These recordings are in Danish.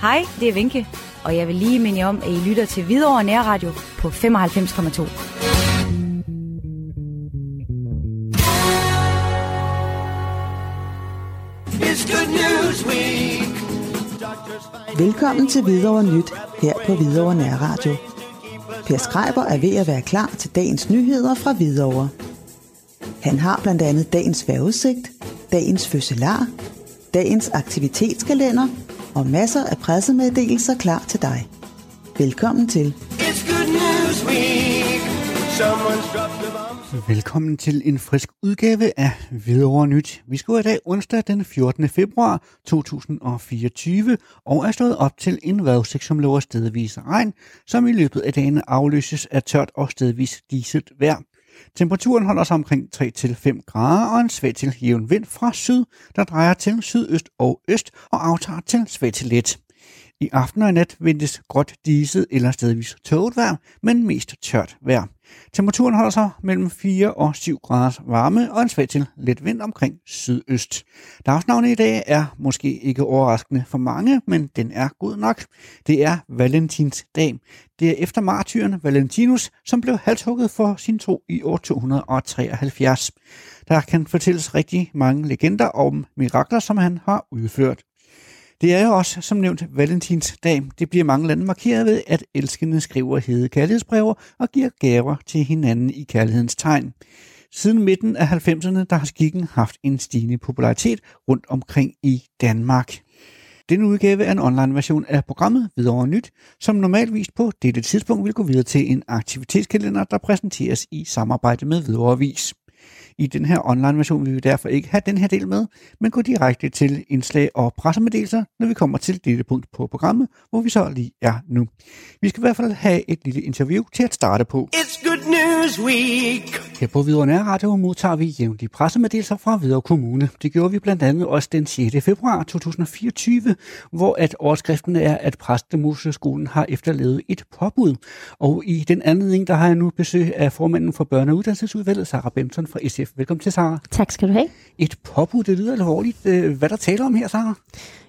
Hej, det er Vinke, og jeg vil lige minde jer om, at I lytter til Hvidovre Nærradio på 95,2. Velkommen til Hvidovre Nyt her på Hvidovre Nærradio. Per Skreiber er ved at være klar til dagens nyheder fra Hvidovre. Han har blandt andet dagens vejrudsigt, dagens fødselar, dagens aktivitetskalender og masser af pressemeddelelser klar til dig. Velkommen til. Velkommen til en frisk udgave af Hvidovre Nyt. Vi skal i dag onsdag den 14. februar 2024 og er stået op til en vejrudsigt, som lover stedvis regn, som i løbet af dagen afløses af tørt og stedvis diset vejr. Temperaturen holder sig omkring 3-5 grader og en svag til jævn vind fra syd, der drejer til sydøst og øst og aftager til svag til let. I aften og i nat ventes gråt diset eller stedvis tåget vejr, men mest tørt vejr. Temperaturen holder sig mellem 4 og 7 grader varme og en svag til let vind omkring sydøst. Dagsnavnet i dag er måske ikke overraskende for mange, men den er god nok. Det er Valentinsdag. Det er efter martyren Valentinus, som blev halshugget for sin tro i år 273. Der kan fortælles rigtig mange legender om mirakler, som han har udført. Det er jo også, som nævnt, Valentinsdag. Det bliver mange lande markeret ved, at elskende skriver hede kærlighedsbreve og giver gaver til hinanden i kærlighedens tegn. Siden midten af 90'erne, der har skikken haft en stigende popularitet rundt omkring i Danmark. Denne udgave er en online version af programmet Videre Nyt, som normalvis på dette tidspunkt vil gå videre til en aktivitetskalender, der præsenteres i samarbejde med Videre Vis. I den her online version vil vi derfor ikke have den her del med, men gå direkte til indslag og pressemeddelelser, når vi kommer til dette punkt på programmet, hvor vi så lige er nu. Vi skal i hvert fald have et lille interview til at starte på. It's good news week. Her på Hvidovre Nærradio modtager vi jævnlige pressemeddelelser fra Hvidovre Kommune. Det gjorde vi blandt andet også den 6. februar 2024, hvor at overskriften er, at Præstemoseskolen har efterlevet et påbud. Og i den anledning, der har jeg nu besøg af formanden for Børne- og Uddannelsesudvalget, Sarah Benson fra SF. Velkommen til, Sarah. Tak skal du have. Et påbud, det lyder alvorligt. Øh, Hvad der taler om her, Sarah?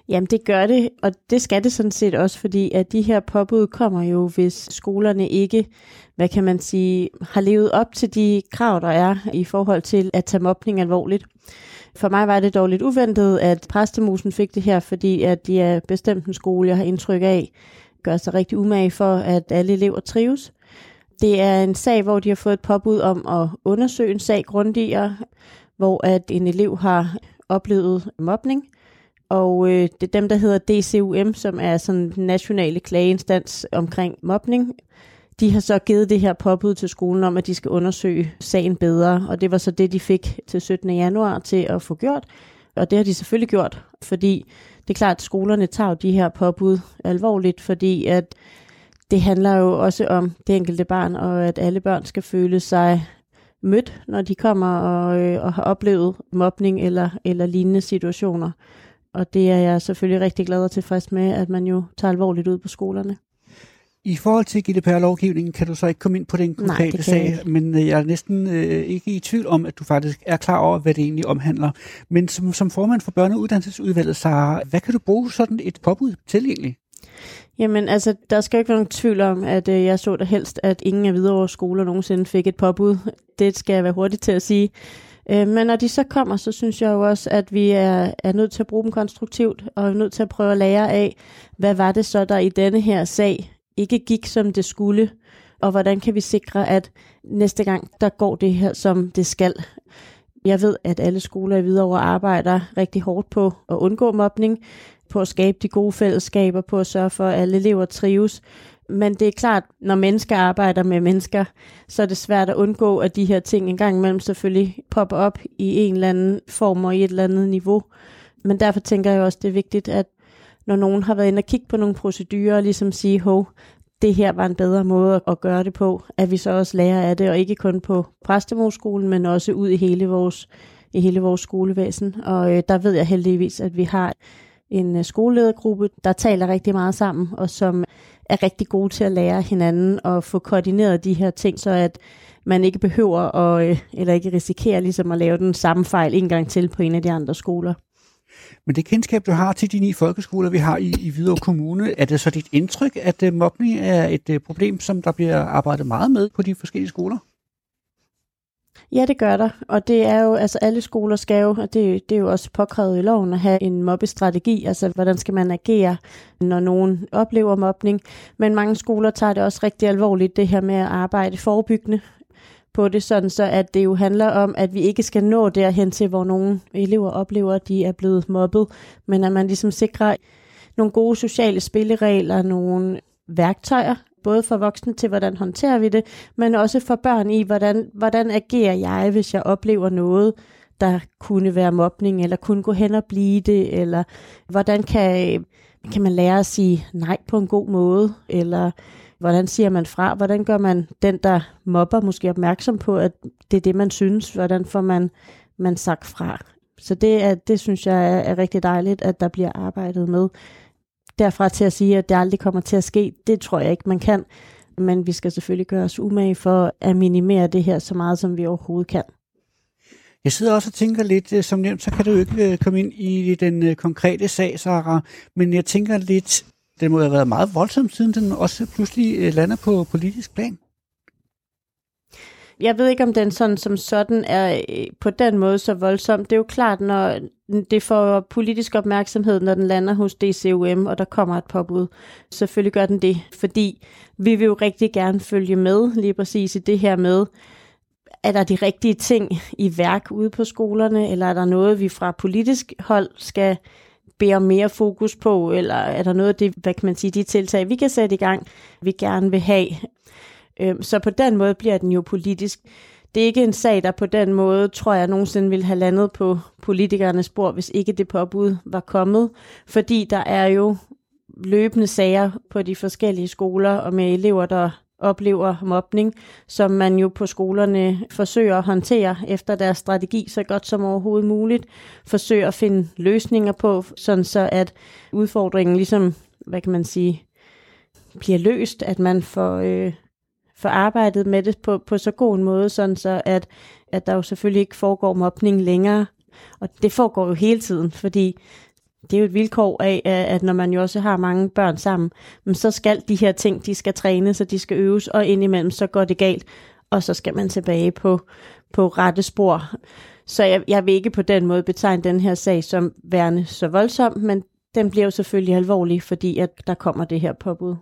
Jamen det gør det, og det skal det sådan set også, fordi at de her påbud kommer jo, hvis skolerne ikke, hvad kan man sige, har levet op til de krav, der er i forhold til at tage mobning alvorligt. For mig var det dog lidt uventet, at præstemusen fik det her, fordi at de er bestemt en skole, jeg har indtryk af, gør sig rigtig umage for, at alle elever trives. Det er en sag, hvor de har fået et påbud om at undersøge en sag grundigere, hvor at en elev har oplevet mobning, og øh, det er dem, der hedder DCUM, som er sådan den nationale klageinstans omkring mobning. De har så givet det her påbud til skolen om, at de skal undersøge sagen bedre, og det var så det, de fik til 17. januar til at få gjort. Og det har de selvfølgelig gjort, fordi det er klart, at skolerne tager jo de her påbud alvorligt, fordi at det handler jo også om det enkelte barn, og at alle børn skal føle sig mødt, når de kommer og, øh, og har oplevet mobning eller, eller lignende situationer. Og det er jeg selvfølgelig rigtig glad og tilfreds med, at man jo tager alvorligt ud på skolerne. I forhold til GDPR-lovgivningen kan du så ikke komme ind på den Nej, konkrete det kan jeg sag, men øh, jeg er næsten øh, ikke i tvivl om, at du faktisk er klar over, hvad det egentlig omhandler. Men som, som formand for Børne- og Uddannelsesudvalget, Sarah, hvad kan du bruge sådan et påbud til egentlig? Jamen altså, der skal jo ikke være nogen tvivl om, at øh, jeg så da helst, at ingen af videre skoler nogensinde fik et påbud. Det skal jeg være hurtig til at sige. Øh, men når de så kommer, så synes jeg jo også, at vi er, er nødt til at bruge dem konstruktivt, og er nødt til at prøve at lære af, hvad var det så, der i denne her sag ikke gik, som det skulle, og hvordan kan vi sikre, at næste gang, der går det her, som det skal. Jeg ved, at alle skoler i Hvidovre arbejder rigtig hårdt på at undgå mobning, på at skabe de gode fællesskaber, på at sørge for, at alle elever trives. Men det er klart, når mennesker arbejder med mennesker, så er det svært at undgå, at de her ting engang imellem selvfølgelig popper op i en eller anden form og i et eller andet niveau. Men derfor tænker jeg også, det er vigtigt, at når nogen har været inde og kigge på nogle procedurer, og ligesom sige, hov, det her var en bedre måde at gøre det på, at vi så også lærer af det, og ikke kun på præstemoskolen, men også ud i hele vores, i hele vores skolevæsen. Og øh, der ved jeg heldigvis, at vi har en øh, skoleledergruppe, der taler rigtig meget sammen, og som er rigtig gode til at lære hinanden og få koordineret de her ting, så at man ikke behøver at, øh, eller ikke risikerer ligesom at lave den samme fejl en gang til på en af de andre skoler. Men det kendskab, du har til de ni folkeskoler, vi har i, i Hvidovre Kommune, er det så dit indtryk, at øh, mobning er et problem, som der bliver arbejdet meget med på de forskellige skoler? Ja, det gør der. Og det er jo, altså alle skoler skal jo, og det, det er jo også påkrævet i loven, at have en mobbestrategi, altså hvordan skal man agere, når nogen oplever mobning. Men mange skoler tager det også rigtig alvorligt, det her med at arbejde forebyggende på det, sådan så at det jo handler om, at vi ikke skal nå derhen til, hvor nogle elever oplever, at de er blevet mobbet, men at man ligesom sikrer nogle gode sociale spilleregler, nogle værktøjer, både for voksne til, hvordan håndterer vi det, men også for børn i, hvordan, hvordan agerer jeg, hvis jeg oplever noget, der kunne være mobning, eller kunne gå hen og blive det, eller hvordan kan, kan man lære at sige nej på en god måde, eller hvordan siger man fra, hvordan gør man den, der mobber, måske opmærksom på, at det er det, man synes, hvordan får man, man sagt fra. Så det, er, det synes jeg er, er rigtig dejligt, at der bliver arbejdet med derfra til at sige, at det aldrig kommer til at ske, det tror jeg ikke, man kan. Men vi skal selvfølgelig gøre os umage for at minimere det her så meget, som vi overhovedet kan. Jeg sidder også og tænker lidt, øh, som nævnt, så kan du jo ikke øh, komme ind i den øh, konkrete sag, Sarah, men jeg tænker lidt, det må have været meget voldsomt, siden den også pludselig lander på politisk plan. Jeg ved ikke, om den sådan som sådan er øh, på den måde så voldsom. Det er jo klart, når det får politisk opmærksomhed, når den lander hos DCUM, og der kommer et påbud. Selvfølgelig gør den det, fordi vi vil jo rigtig gerne følge med lige præcis i det her med, er der de rigtige ting i værk ude på skolerne, eller er der noget, vi fra politisk hold skal bede om mere fokus på, eller er der noget af det, hvad kan man sige, de tiltag, vi kan sætte i gang, vi gerne vil have. Øhm, så på den måde bliver den jo politisk det er ikke en sag, der på den måde, tror jeg, nogensinde ville have landet på politikernes spor, hvis ikke det påbud var kommet. Fordi der er jo løbende sager på de forskellige skoler og med elever, der oplever mobning, som man jo på skolerne forsøger at håndtere efter deres strategi så godt som overhovedet muligt. Forsøger at finde løsninger på, sådan så at udfordringen ligesom, hvad kan man sige, bliver løst, at man får øh, få arbejdet med det på, på så god en måde, sådan så at, at der jo selvfølgelig ikke foregår mobning længere. Og det foregår jo hele tiden, fordi det er jo et vilkår af, at når man jo også har mange børn sammen, så skal de her ting, de skal trænes, og de skal øves, og indimellem så går det galt, og så skal man tilbage på, på rette spor. Så jeg, jeg vil ikke på den måde betegne den her sag som værende så voldsom, men den bliver jo selvfølgelig alvorlig, fordi at der kommer det her påbud.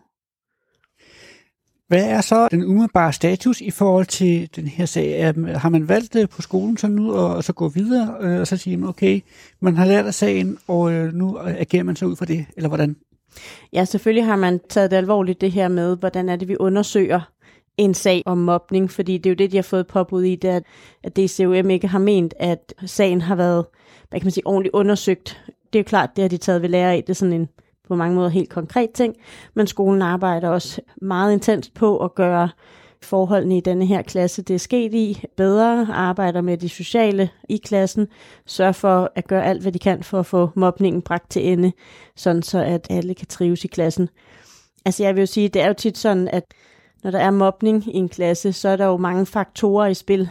Hvad er så den umiddelbare status i forhold til den her sag? Har man valgt det på skolen så nu og så gå videre øh, og så sige, okay, man har lært af sagen, og øh, nu agerer man så ud fra det, eller hvordan? Ja, selvfølgelig har man taget det alvorligt det her med, hvordan er det, vi undersøger en sag om mobning, fordi det er jo det, de har fået påbud i, det er, at DCUM ikke har ment, at sagen har været, hvad kan man sige, ordentligt undersøgt. Det er jo klart, det har de taget ved lære af. Det er sådan en på mange måder helt konkret ting, men skolen arbejder også meget intenst på at gøre forholdene i denne her klasse, det er sket i, bedre, arbejder med de sociale i klassen, sørger for at gøre alt, hvad de kan for at få mobningen bragt til ende, sådan så at alle kan trives i klassen. Altså jeg vil jo sige, det er jo tit sådan, at når der er mobning i en klasse, så er der jo mange faktorer i spil,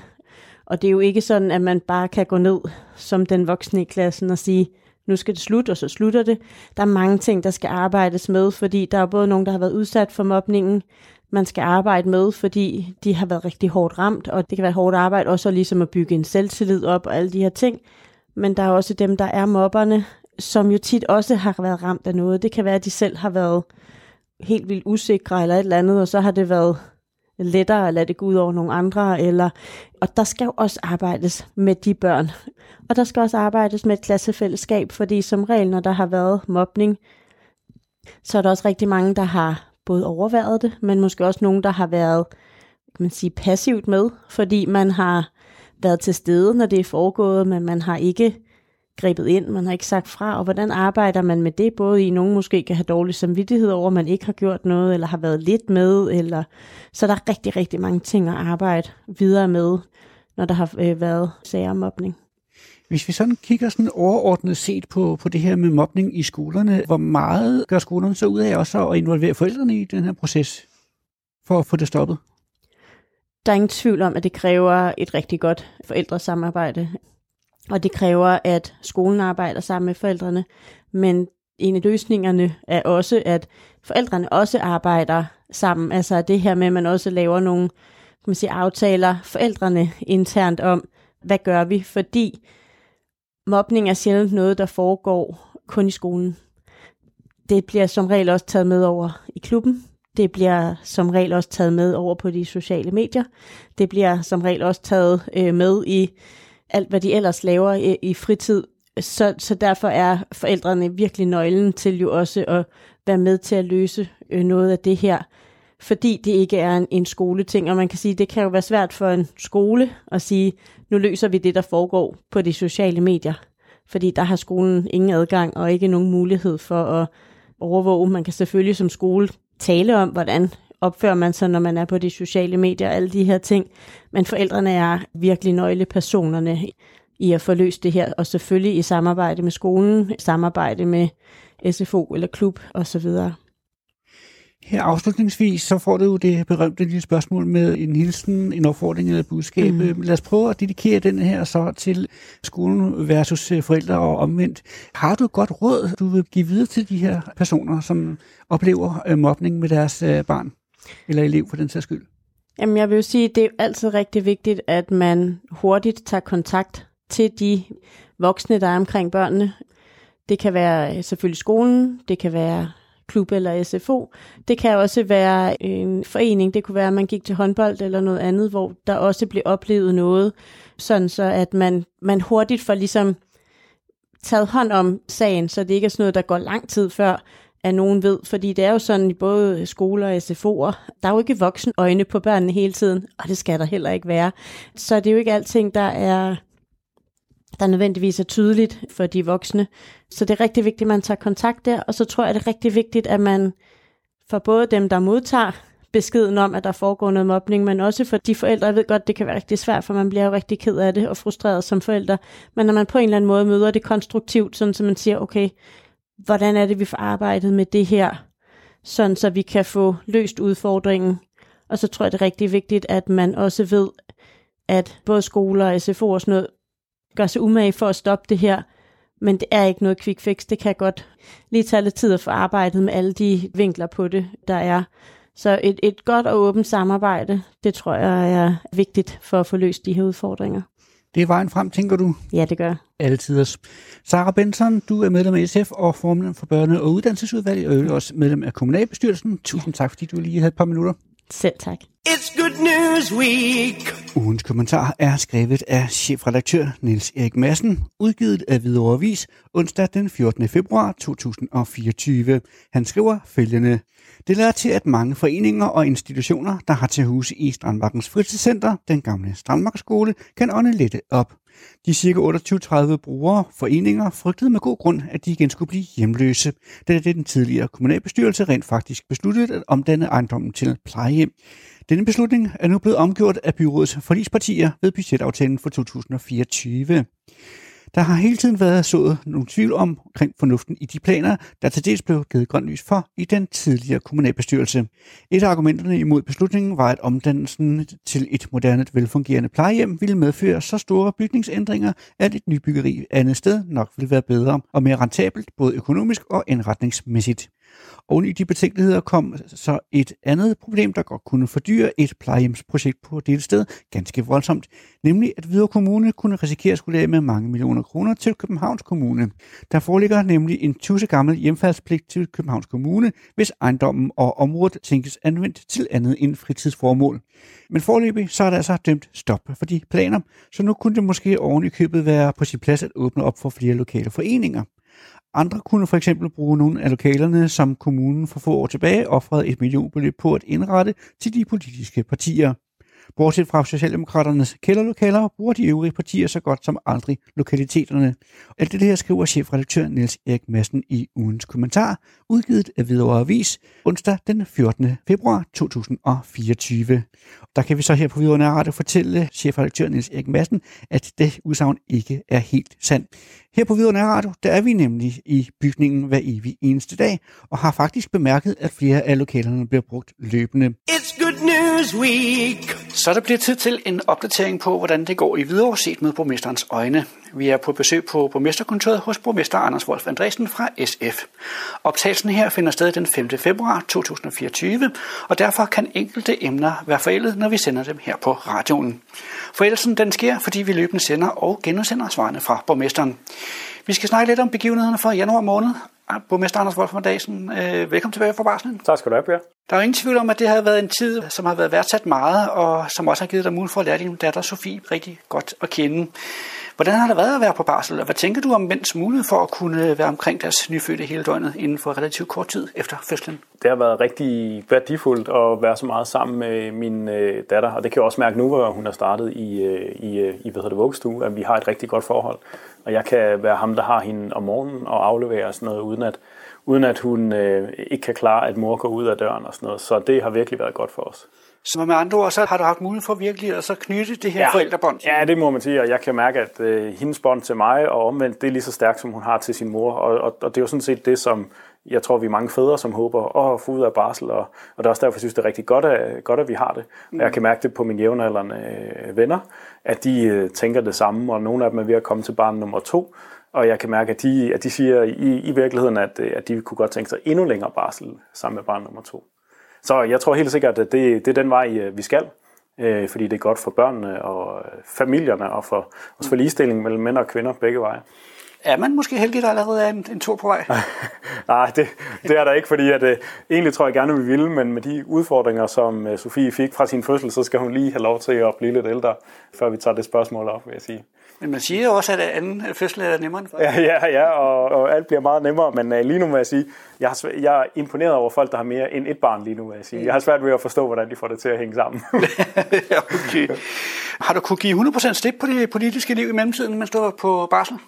og det er jo ikke sådan, at man bare kan gå ned som den voksne i klassen og sige, nu skal det slutte, og så slutter det. Der er mange ting, der skal arbejdes med, fordi der er både nogen, der har været udsat for mobningen, man skal arbejde med, fordi de har været rigtig hårdt ramt, og det kan være hårdt arbejde også ligesom at bygge en selvtillid op og alle de her ting. Men der er også dem, der er mobberne, som jo tit også har været ramt af noget. Det kan være, at de selv har været helt vildt usikre eller et eller andet, og så har det været lettere at lade det gå ud over nogle andre, eller, og der skal jo også arbejdes med de børn. Og der skal også arbejdes med et klassefællesskab, fordi som regel, når der har været mobning, så er der også rigtig mange, der har både overværet det, men måske også nogen, der har været kan man sige, passivt med, fordi man har været til stede, når det er foregået, men man har ikke grebet ind, man har ikke sagt fra, og hvordan arbejder man med det, både i nogen måske kan have dårlig samvittighed over, at man ikke har gjort noget, eller har været lidt med, eller så der er rigtig, rigtig mange ting at arbejde videre med, når der har øh, været sager om mobning. Hvis vi sådan kigger sådan overordnet set på, på det her med mobning i skolerne, hvor meget gør skolerne så ud af også at involvere forældrene i den her proces for at få det stoppet? Der er ingen tvivl om, at det kræver et rigtig godt forældresamarbejde og det kræver, at skolen arbejder sammen med forældrene. Men en af løsningerne er også, at forældrene også arbejder sammen. Altså det her med, at man også laver nogle kan man sige, aftaler forældrene internt om, hvad gør vi? Fordi mobning er sjældent noget, der foregår kun i skolen. Det bliver som regel også taget med over i klubben. Det bliver som regel også taget med over på de sociale medier. Det bliver som regel også taget øh, med i alt, hvad de ellers laver i, i fritid. Så, så derfor er forældrene virkelig nøglen til jo også at være med til at løse øh, noget af det her, fordi det ikke er en, en skoleting. Og man kan sige, det kan jo være svært for en skole at sige, nu løser vi det, der foregår på de sociale medier. Fordi der har skolen ingen adgang og ikke nogen mulighed for at overvåge. Man kan selvfølgelig som skole tale om, hvordan opfører man sig, når man er på de sociale medier og alle de her ting. Men forældrene er virkelig nøglepersonerne i at få løst det her, og selvfølgelig i samarbejde med skolen, samarbejde med SFO eller klub osv. Her afslutningsvis, så får du jo det berømte lille spørgsmål med en hilsen, en opfordring eller et budskab. Mm. Lad os prøve at dedikere den her så til skolen versus øh, forældre og omvendt. Har du et godt råd, du vil give videre til de her personer, som oplever øh, mobning med deres øh, barn eller elev for den sags skyld? Jamen jeg vil jo sige, at det er altid rigtig vigtigt, at man hurtigt tager kontakt til de voksne, der er omkring børnene. Det kan være øh, selvfølgelig skolen, det kan være klub eller SFO. Det kan også være en forening, det kunne være, at man gik til håndbold eller noget andet, hvor der også blev oplevet noget, sådan så at man, man hurtigt får ligesom taget hånd om sagen, så det ikke er sådan noget, der går lang tid før, at nogen ved, fordi det er jo sådan i både skoler og SFO'er, der er jo ikke voksen øjne på børnene hele tiden, og det skal der heller ikke være. Så det er jo ikke alting, der er der nødvendigvis er tydeligt for de voksne. Så det er rigtig vigtigt, at man tager kontakt der, og så tror jeg, det er rigtig vigtigt, at man for både dem, der modtager beskeden om, at der foregår noget mobning, men også for de forældre, jeg ved godt, det kan være rigtig svært, for man bliver jo rigtig ked af det og frustreret som forældre, men når man på en eller anden måde møder det konstruktivt, sådan så man siger, okay, hvordan er det, vi får arbejdet med det her, sådan så vi kan få løst udfordringen. Og så tror jeg, det er rigtig vigtigt, at man også ved, at både skoler og SFO og sådan noget, gør sig umage for at stoppe det her, men det er ikke noget quick fix. Det kan godt lige tage lidt tid at få arbejdet med alle de vinkler på det, der er. Så et, et godt og åbent samarbejde, det tror jeg er vigtigt for at få løst de her udfordringer. Det er vejen frem, tænker du? Ja, det gør Altid. Sarah Benson, du er medlem af SF og formand for Børne- og Uddannelsesudvalget, og øvrigt også medlem af Kommunalbestyrelsen. Tusind tak, fordi du lige havde et par minutter. Selv tak. It's Good News Week. Ugens kommentar er skrevet af chefredaktør Niels Erik Madsen, udgivet af Hvidovre Avis onsdag den 14. februar 2024. Han skriver følgende. Det lader til, at mange foreninger og institutioner, der har til huse i Strandmarkens fritidscenter, den gamle Strandmarkskole, kan ånde lidt op. De cirka 28-30 brugere foreninger frygtede med god grund, at de igen skulle blive hjemløse, da det den tidligere kommunalbestyrelse rent faktisk besluttede at omdanne ejendommen til plejehjem. Denne beslutning er nu blevet omgjort af byrådets forlispartier ved budgetaftalen for 2024. Der har hele tiden været sået nogle tvivl om omkring fornuften i de planer, der til dels blev givet grønt lys for i den tidligere kommunalbestyrelse. Et af argumenterne imod beslutningen var, at omdannelsen til et moderne, velfungerende plejehjem ville medføre så store bygningsændringer, at et nybyggeri andet sted nok ville være bedre og mere rentabelt, både økonomisk og indretningsmæssigt. Oven i de betænkeligheder kom så et andet problem, der godt kunne fordyre et plejehjemsprojekt på dette sted ganske voldsomt, nemlig at Hvidovre Kommune kunne risikere at skulle af med mange millioner kroner til Københavns Kommune. Der foreligger nemlig en tusse gammel hjemfaldspligt til Københavns Kommune, hvis ejendommen og området tænkes anvendt til andet end fritidsformål. Men forløbig så er der altså dømt stop for de planer, så nu kunne det måske oven i købet være på sin plads at åbne op for flere lokale foreninger. Andre kunne for eksempel bruge nogle af lokalerne, som kommunen for få år tilbage offrede et millionbeløb på at indrette til de politiske partier. Bortset fra Socialdemokraternes kælderlokaler, bruger de øvrige partier så godt som aldrig lokaliteterne. Alt det her skriver chefredaktør Niels Erik Madsen i ugens kommentar, udgivet af Hvidovre Avis, onsdag den 14. februar 2024. Der kan vi så her på Hvidovre Radio fortælle chefredaktør Niels Erik Madsen, at det udsagn ikke er helt sandt. Her på Hvidovre Radio, der er vi nemlig i bygningen hver evig eneste dag, og har faktisk bemærket, at flere af lokalerne bliver brugt løbende. It's good News Week. Så der bliver tid til en opdatering på, hvordan det går i videre set med borgmesterens øjne. Vi er på besøg på borgmesterkontoret hos borgmester Anders Wolf Andresen fra SF. Optagelsen her finder sted den 5. februar 2024, og derfor kan enkelte emner være forældet, når vi sender dem her på radioen. Forældelsen den sker, fordi vi løbende sender og genudsender svarene fra borgmesteren. Vi skal snakke lidt om begivenhederne for januar måned. Borgmester Anders Wolf Andresen, øh, velkommen tilbage fra barslen. Tak skal du have, Per. Der er jo ingen tvivl om, at det har været en tid, som har været værdsat meget, og som også har givet dig mulighed for at lære din datter Sofie rigtig godt at kende. Hvordan har det været at være på barsel, og hvad tænker du om mænds mulighed for at kunne øh, være omkring deres nyfødte hele døgnet inden for relativt kort tid efter fødslen? Det har været rigtig værdifuldt at være så meget sammen med min øh, datter, og det kan jeg også mærke nu, hvor hun er startet i, øh, i, øh, i hvad hedder det, vuggestue, at vi har et rigtig godt forhold. Og jeg kan være ham, der har hende om morgenen og aflevere sådan noget, uden at, uden at hun øh, ikke kan klare, at mor går ud af døren og sådan noget. Så det har virkelig været godt for os. Så med andre ord, så har du haft mulighed for virkelig at så knytte det her ja. forældrebånd? Ja, det må man sige, og jeg kan mærke, at øh, hendes bånd til mig og omvendt, det er lige så stærkt, som hun har til sin mor. Og, og, og det er jo sådan set det, som jeg tror, vi er mange fædre, som håber at få ud af barsel, og, og det er også derfor, jeg synes, det er rigtig godt, at, godt, at vi har det. Og jeg kan mærke det på mine jævnaldrende øh, venner, at de øh, tænker det samme, og nogle af dem er ved at komme til barn nummer to, og jeg kan mærke, at de, at de siger i, i virkeligheden, at, øh, at de kunne godt tænke sig endnu længere barsel sammen med barn nummer to. Så jeg tror helt sikkert, at det, det er den vej, øh, vi skal, øh, fordi det er godt for børnene og øh, familierne, og for, også for ligestilling mellem mænd og kvinder begge veje. Er man måske heldig, der allerede er en, en tur på vej? Nej, det, det er der ikke, fordi at, uh, egentlig tror jeg gerne, vi ville, men med de udfordringer, som uh, Sofie fik fra sin fødsel, så skal hun lige have lov til at blive lidt ældre, før vi tager det spørgsmål op, vil jeg sige. Men man siger jo også, at anden fødsel er nemmere end Ja, ja, ja og, og alt bliver meget nemmere, men uh, lige nu må jeg sige, jeg, har, jeg er imponeret over folk, der har mere end et barn lige nu, vil jeg sige. Jeg har svært ved at forstå, hvordan de får det til at hænge sammen. okay. Har du kunne give 100% slip på det politiske liv i mellemtiden, mens du var på barsel?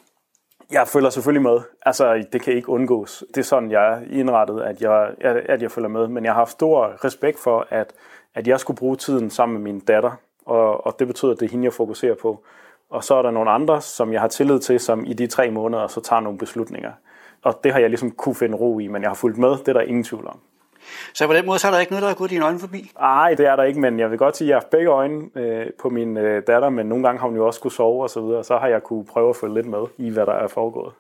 Jeg følger selvfølgelig med. Altså, det kan ikke undgås. Det er sådan, jeg er indrettet, at jeg, at jeg følger med. Men jeg har haft stor respekt for, at, at jeg skulle bruge tiden sammen med min datter. Og, og det betyder, at det er hende, jeg fokuserer på. Og så er der nogle andre, som jeg har tillid til, som i de tre måneder så tager nogle beslutninger. Og det har jeg ligesom kunne finde ro i, men jeg har fulgt med. Det er der ingen tvivl om. Så på den måde, så er der ikke noget, der har gået dine øjne forbi? Nej, det er der ikke, men jeg vil godt sige, at jeg har begge øjne øh, på min øh, datter, men nogle gange har hun jo også skulle sove og så videre, så har jeg kunne prøve at følge lidt med i, hvad der er foregået.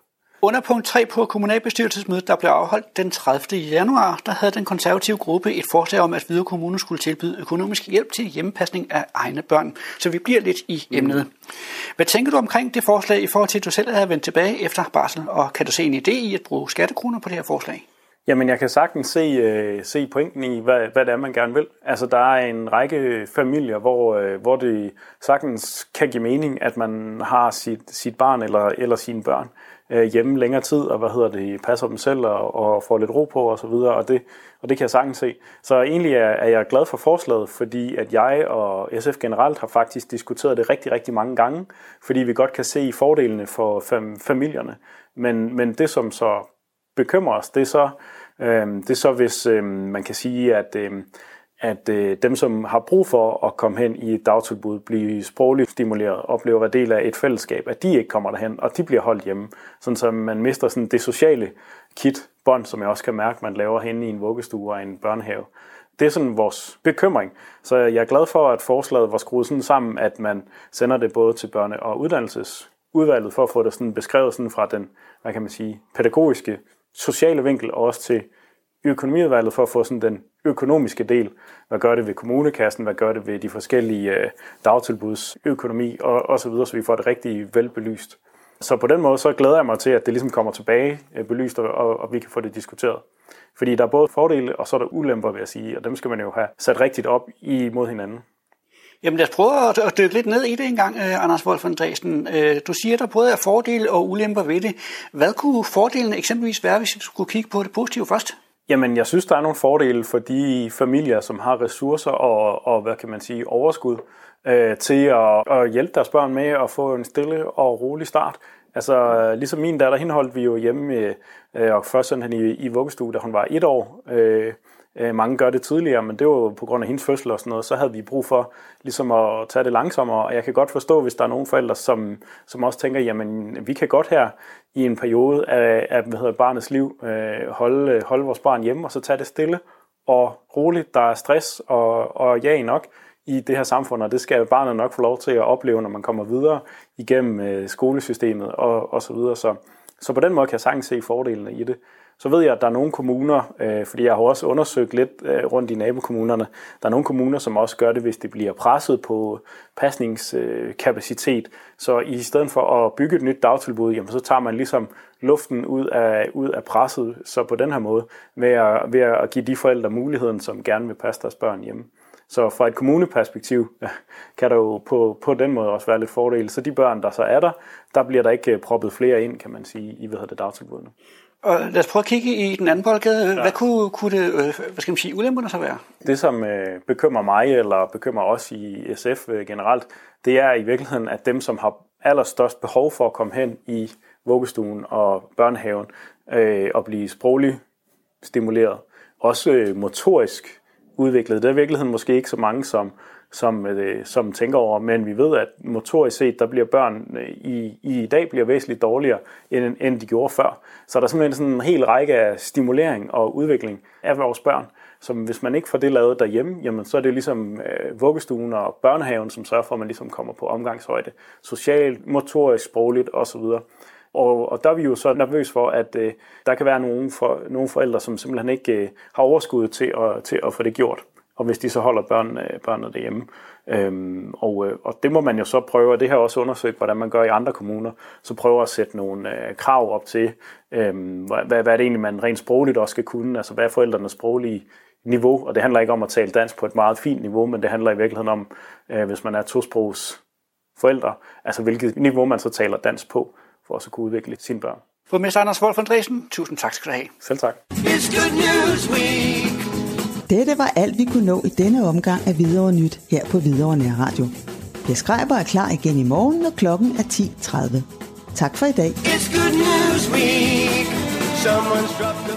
Under punkt 3 på kommunalbestyrelsesmødet, der blev afholdt den 30. januar, der havde den konservative gruppe et forslag om, at Hvide Kommune skulle tilbyde økonomisk hjælp til hjemmepasning af egne børn. Så vi bliver lidt i emnet. Hvad tænker du omkring det forslag i forhold til, at du selv havde vendt tilbage efter barsel, og kan du se en idé i at bruge skattekroner på det her forslag? Jamen, jeg kan sagtens se, øh, se pointen i, hvad, hvad det er, man gerne vil. Altså, der er en række familier, hvor, øh, hvor det sagtens kan give mening, at man har sit, sit barn eller, eller sine børn øh, hjemme længere tid, og hvad hedder det, passer dem selv og, og får lidt ro på og så videre, og det, og det kan jeg sagtens se. Så egentlig er, er jeg glad for forslaget, fordi at jeg og SF generelt har faktisk diskuteret det rigtig, rigtig mange gange, fordi vi godt kan se fordelene for fam, familierne. Men, men det, som så bekymrer os, det er så, øh, det er så hvis øh, man kan sige, at, øh, at øh, dem, som har brug for at komme hen i et dagtilbud, blive sprogligt stimuleret, oplever at være del af et fællesskab, at de ikke kommer derhen, og de bliver holdt hjemme. Sådan så man mister sådan det sociale kit, bånd, som jeg også kan mærke, man laver hen i en vuggestue og en børnehave. Det er sådan vores bekymring. Så jeg er glad for, at forslaget var skruet sådan sammen, at man sender det både til børne- og uddannelsesudvalget for at få det sådan beskrevet sådan fra den, hvad kan man sige, pædagogiske sociale vinkel, og også til økonomiudvalget for at få sådan den økonomiske del. Hvad gør det ved kommunekassen? Hvad gør det ved de forskellige øh, dagtilbuds økonomi? Og, og så videre, så vi får det rigtig velbelyst. Så på den måde, så glæder jeg mig til, at det ligesom kommer tilbage øh, belyst, og, og, og vi kan få det diskuteret. Fordi der er både fordele, og så er der ulemper, vil jeg sige, og dem skal man jo have sat rigtigt op imod hinanden. Jamen lad os prøve at, at dykke lidt ned i det en gang, øh, Anders Wolf Andresen. Øh, du siger, der både er fordele og ulemper ved det. Hvad kunne fordelen eksempelvis være, hvis vi skulle kigge på det positive først? Jamen, jeg synes, der er nogle fordele for de familier, som har ressourcer og, og hvad kan man sige, overskud øh, til at, at hjælpe deres børn med at få en stille og rolig start. Altså, ligesom min datter, hende holdt vi jo hjemme, øh, og først sendte han i, i vuggestue, da hun var et år. Øh, Øh, mange gør det tidligere, men det var på grund af hendes fødsel og sådan noget, så havde vi brug for ligesom at tage det langsommere, og jeg kan godt forstå, hvis der er nogle forældre, som, som også tænker, jamen vi kan godt her i en periode af, af hvad hedder, barnets liv øh, holde, holde vores barn hjemme, og så tage det stille og roligt. Der er stress og, og ja nok i det her samfund, og det skal barnet nok få lov til at opleve, når man kommer videre igennem øh, skolesystemet og, og så videre. Så, så på den måde kan jeg sagtens se fordelene i det. Så ved jeg, at der er nogle kommuner, øh, fordi jeg har også undersøgt lidt øh, rundt i nabokommunerne, der er nogle kommuner, som også gør det, hvis det bliver presset på pasningskapacitet. Så i stedet for at bygge et nyt dagtilbud, jamen, så tager man ligesom luften ud af, ud af presset, så på den her måde, ved at, ved at give de forældre muligheden, som gerne vil passe deres børn hjemme. Så fra et kommuneperspektiv kan der jo på, på den måde også være lidt fordel. Så de børn, der så er der, der bliver der ikke proppet flere ind, kan man sige, i hvad hedder det, dagtilbudene. Og lad os prøve at kigge i den anden boldgade. Ja. Hvad kunne, kunne det, øh, hvad skal man sige, ulemperne så være? Det, som øh, bekymrer mig, eller bekymrer os i SF øh, generelt, det er i virkeligheden, at dem, som har allerstørst behov for at komme hen i vuggestuen og børnehaven øh, og blive sproglig stimuleret, også øh, motorisk udviklet. Det er i virkeligheden måske ikke så mange, som, som, øh, som tænker over, men vi ved, at motorisk set, der bliver børn øh, i, i dag bliver væsentligt dårligere, end, end de gjorde før. Så der er simpelthen sådan en hel række af stimulering og udvikling af vores børn, som hvis man ikke får det lavet derhjemme, jamen så er det ligesom øh, vuggestuen og børnehaven, som sørger for, at man ligesom kommer på omgangshøjde, socialt, motorisk, sprogligt osv. Og, og der er vi jo så nervøs for, at øh, der kan være nogle, for, nogle forældre, som simpelthen ikke øh, har overskud til at, til at få det gjort. Og hvis de så holder børn, øh, børnene derhjemme. Øhm, og, øh, og det må man jo så prøve, og det har jeg også undersøgt, hvordan man gør i andre kommuner, så prøver at sætte nogle øh, krav op til, øh, hvad, hvad er det egentlig, man rent sprogligt også skal kunne, altså hvad er forældrenes sproglige niveau, og det handler ikke om at tale dansk på et meget fint niveau, men det handler i virkeligheden om, øh, hvis man er tosprogs forældre, altså hvilket niveau man så taler dansk på for også at kunne udvikle sine børn. Borgmester Anders Wolf Andresen, tusind tak skal du have. Selv tak. It's good news week. Dette var alt, vi kunne nå i denne omgang af Hvidovre Nyt her på Hvidovre Nær Radio. Jeg Skreiber er klar igen i morgen, når klokken er 10.30. Tak for i dag. It's good news week. Someone's dropped.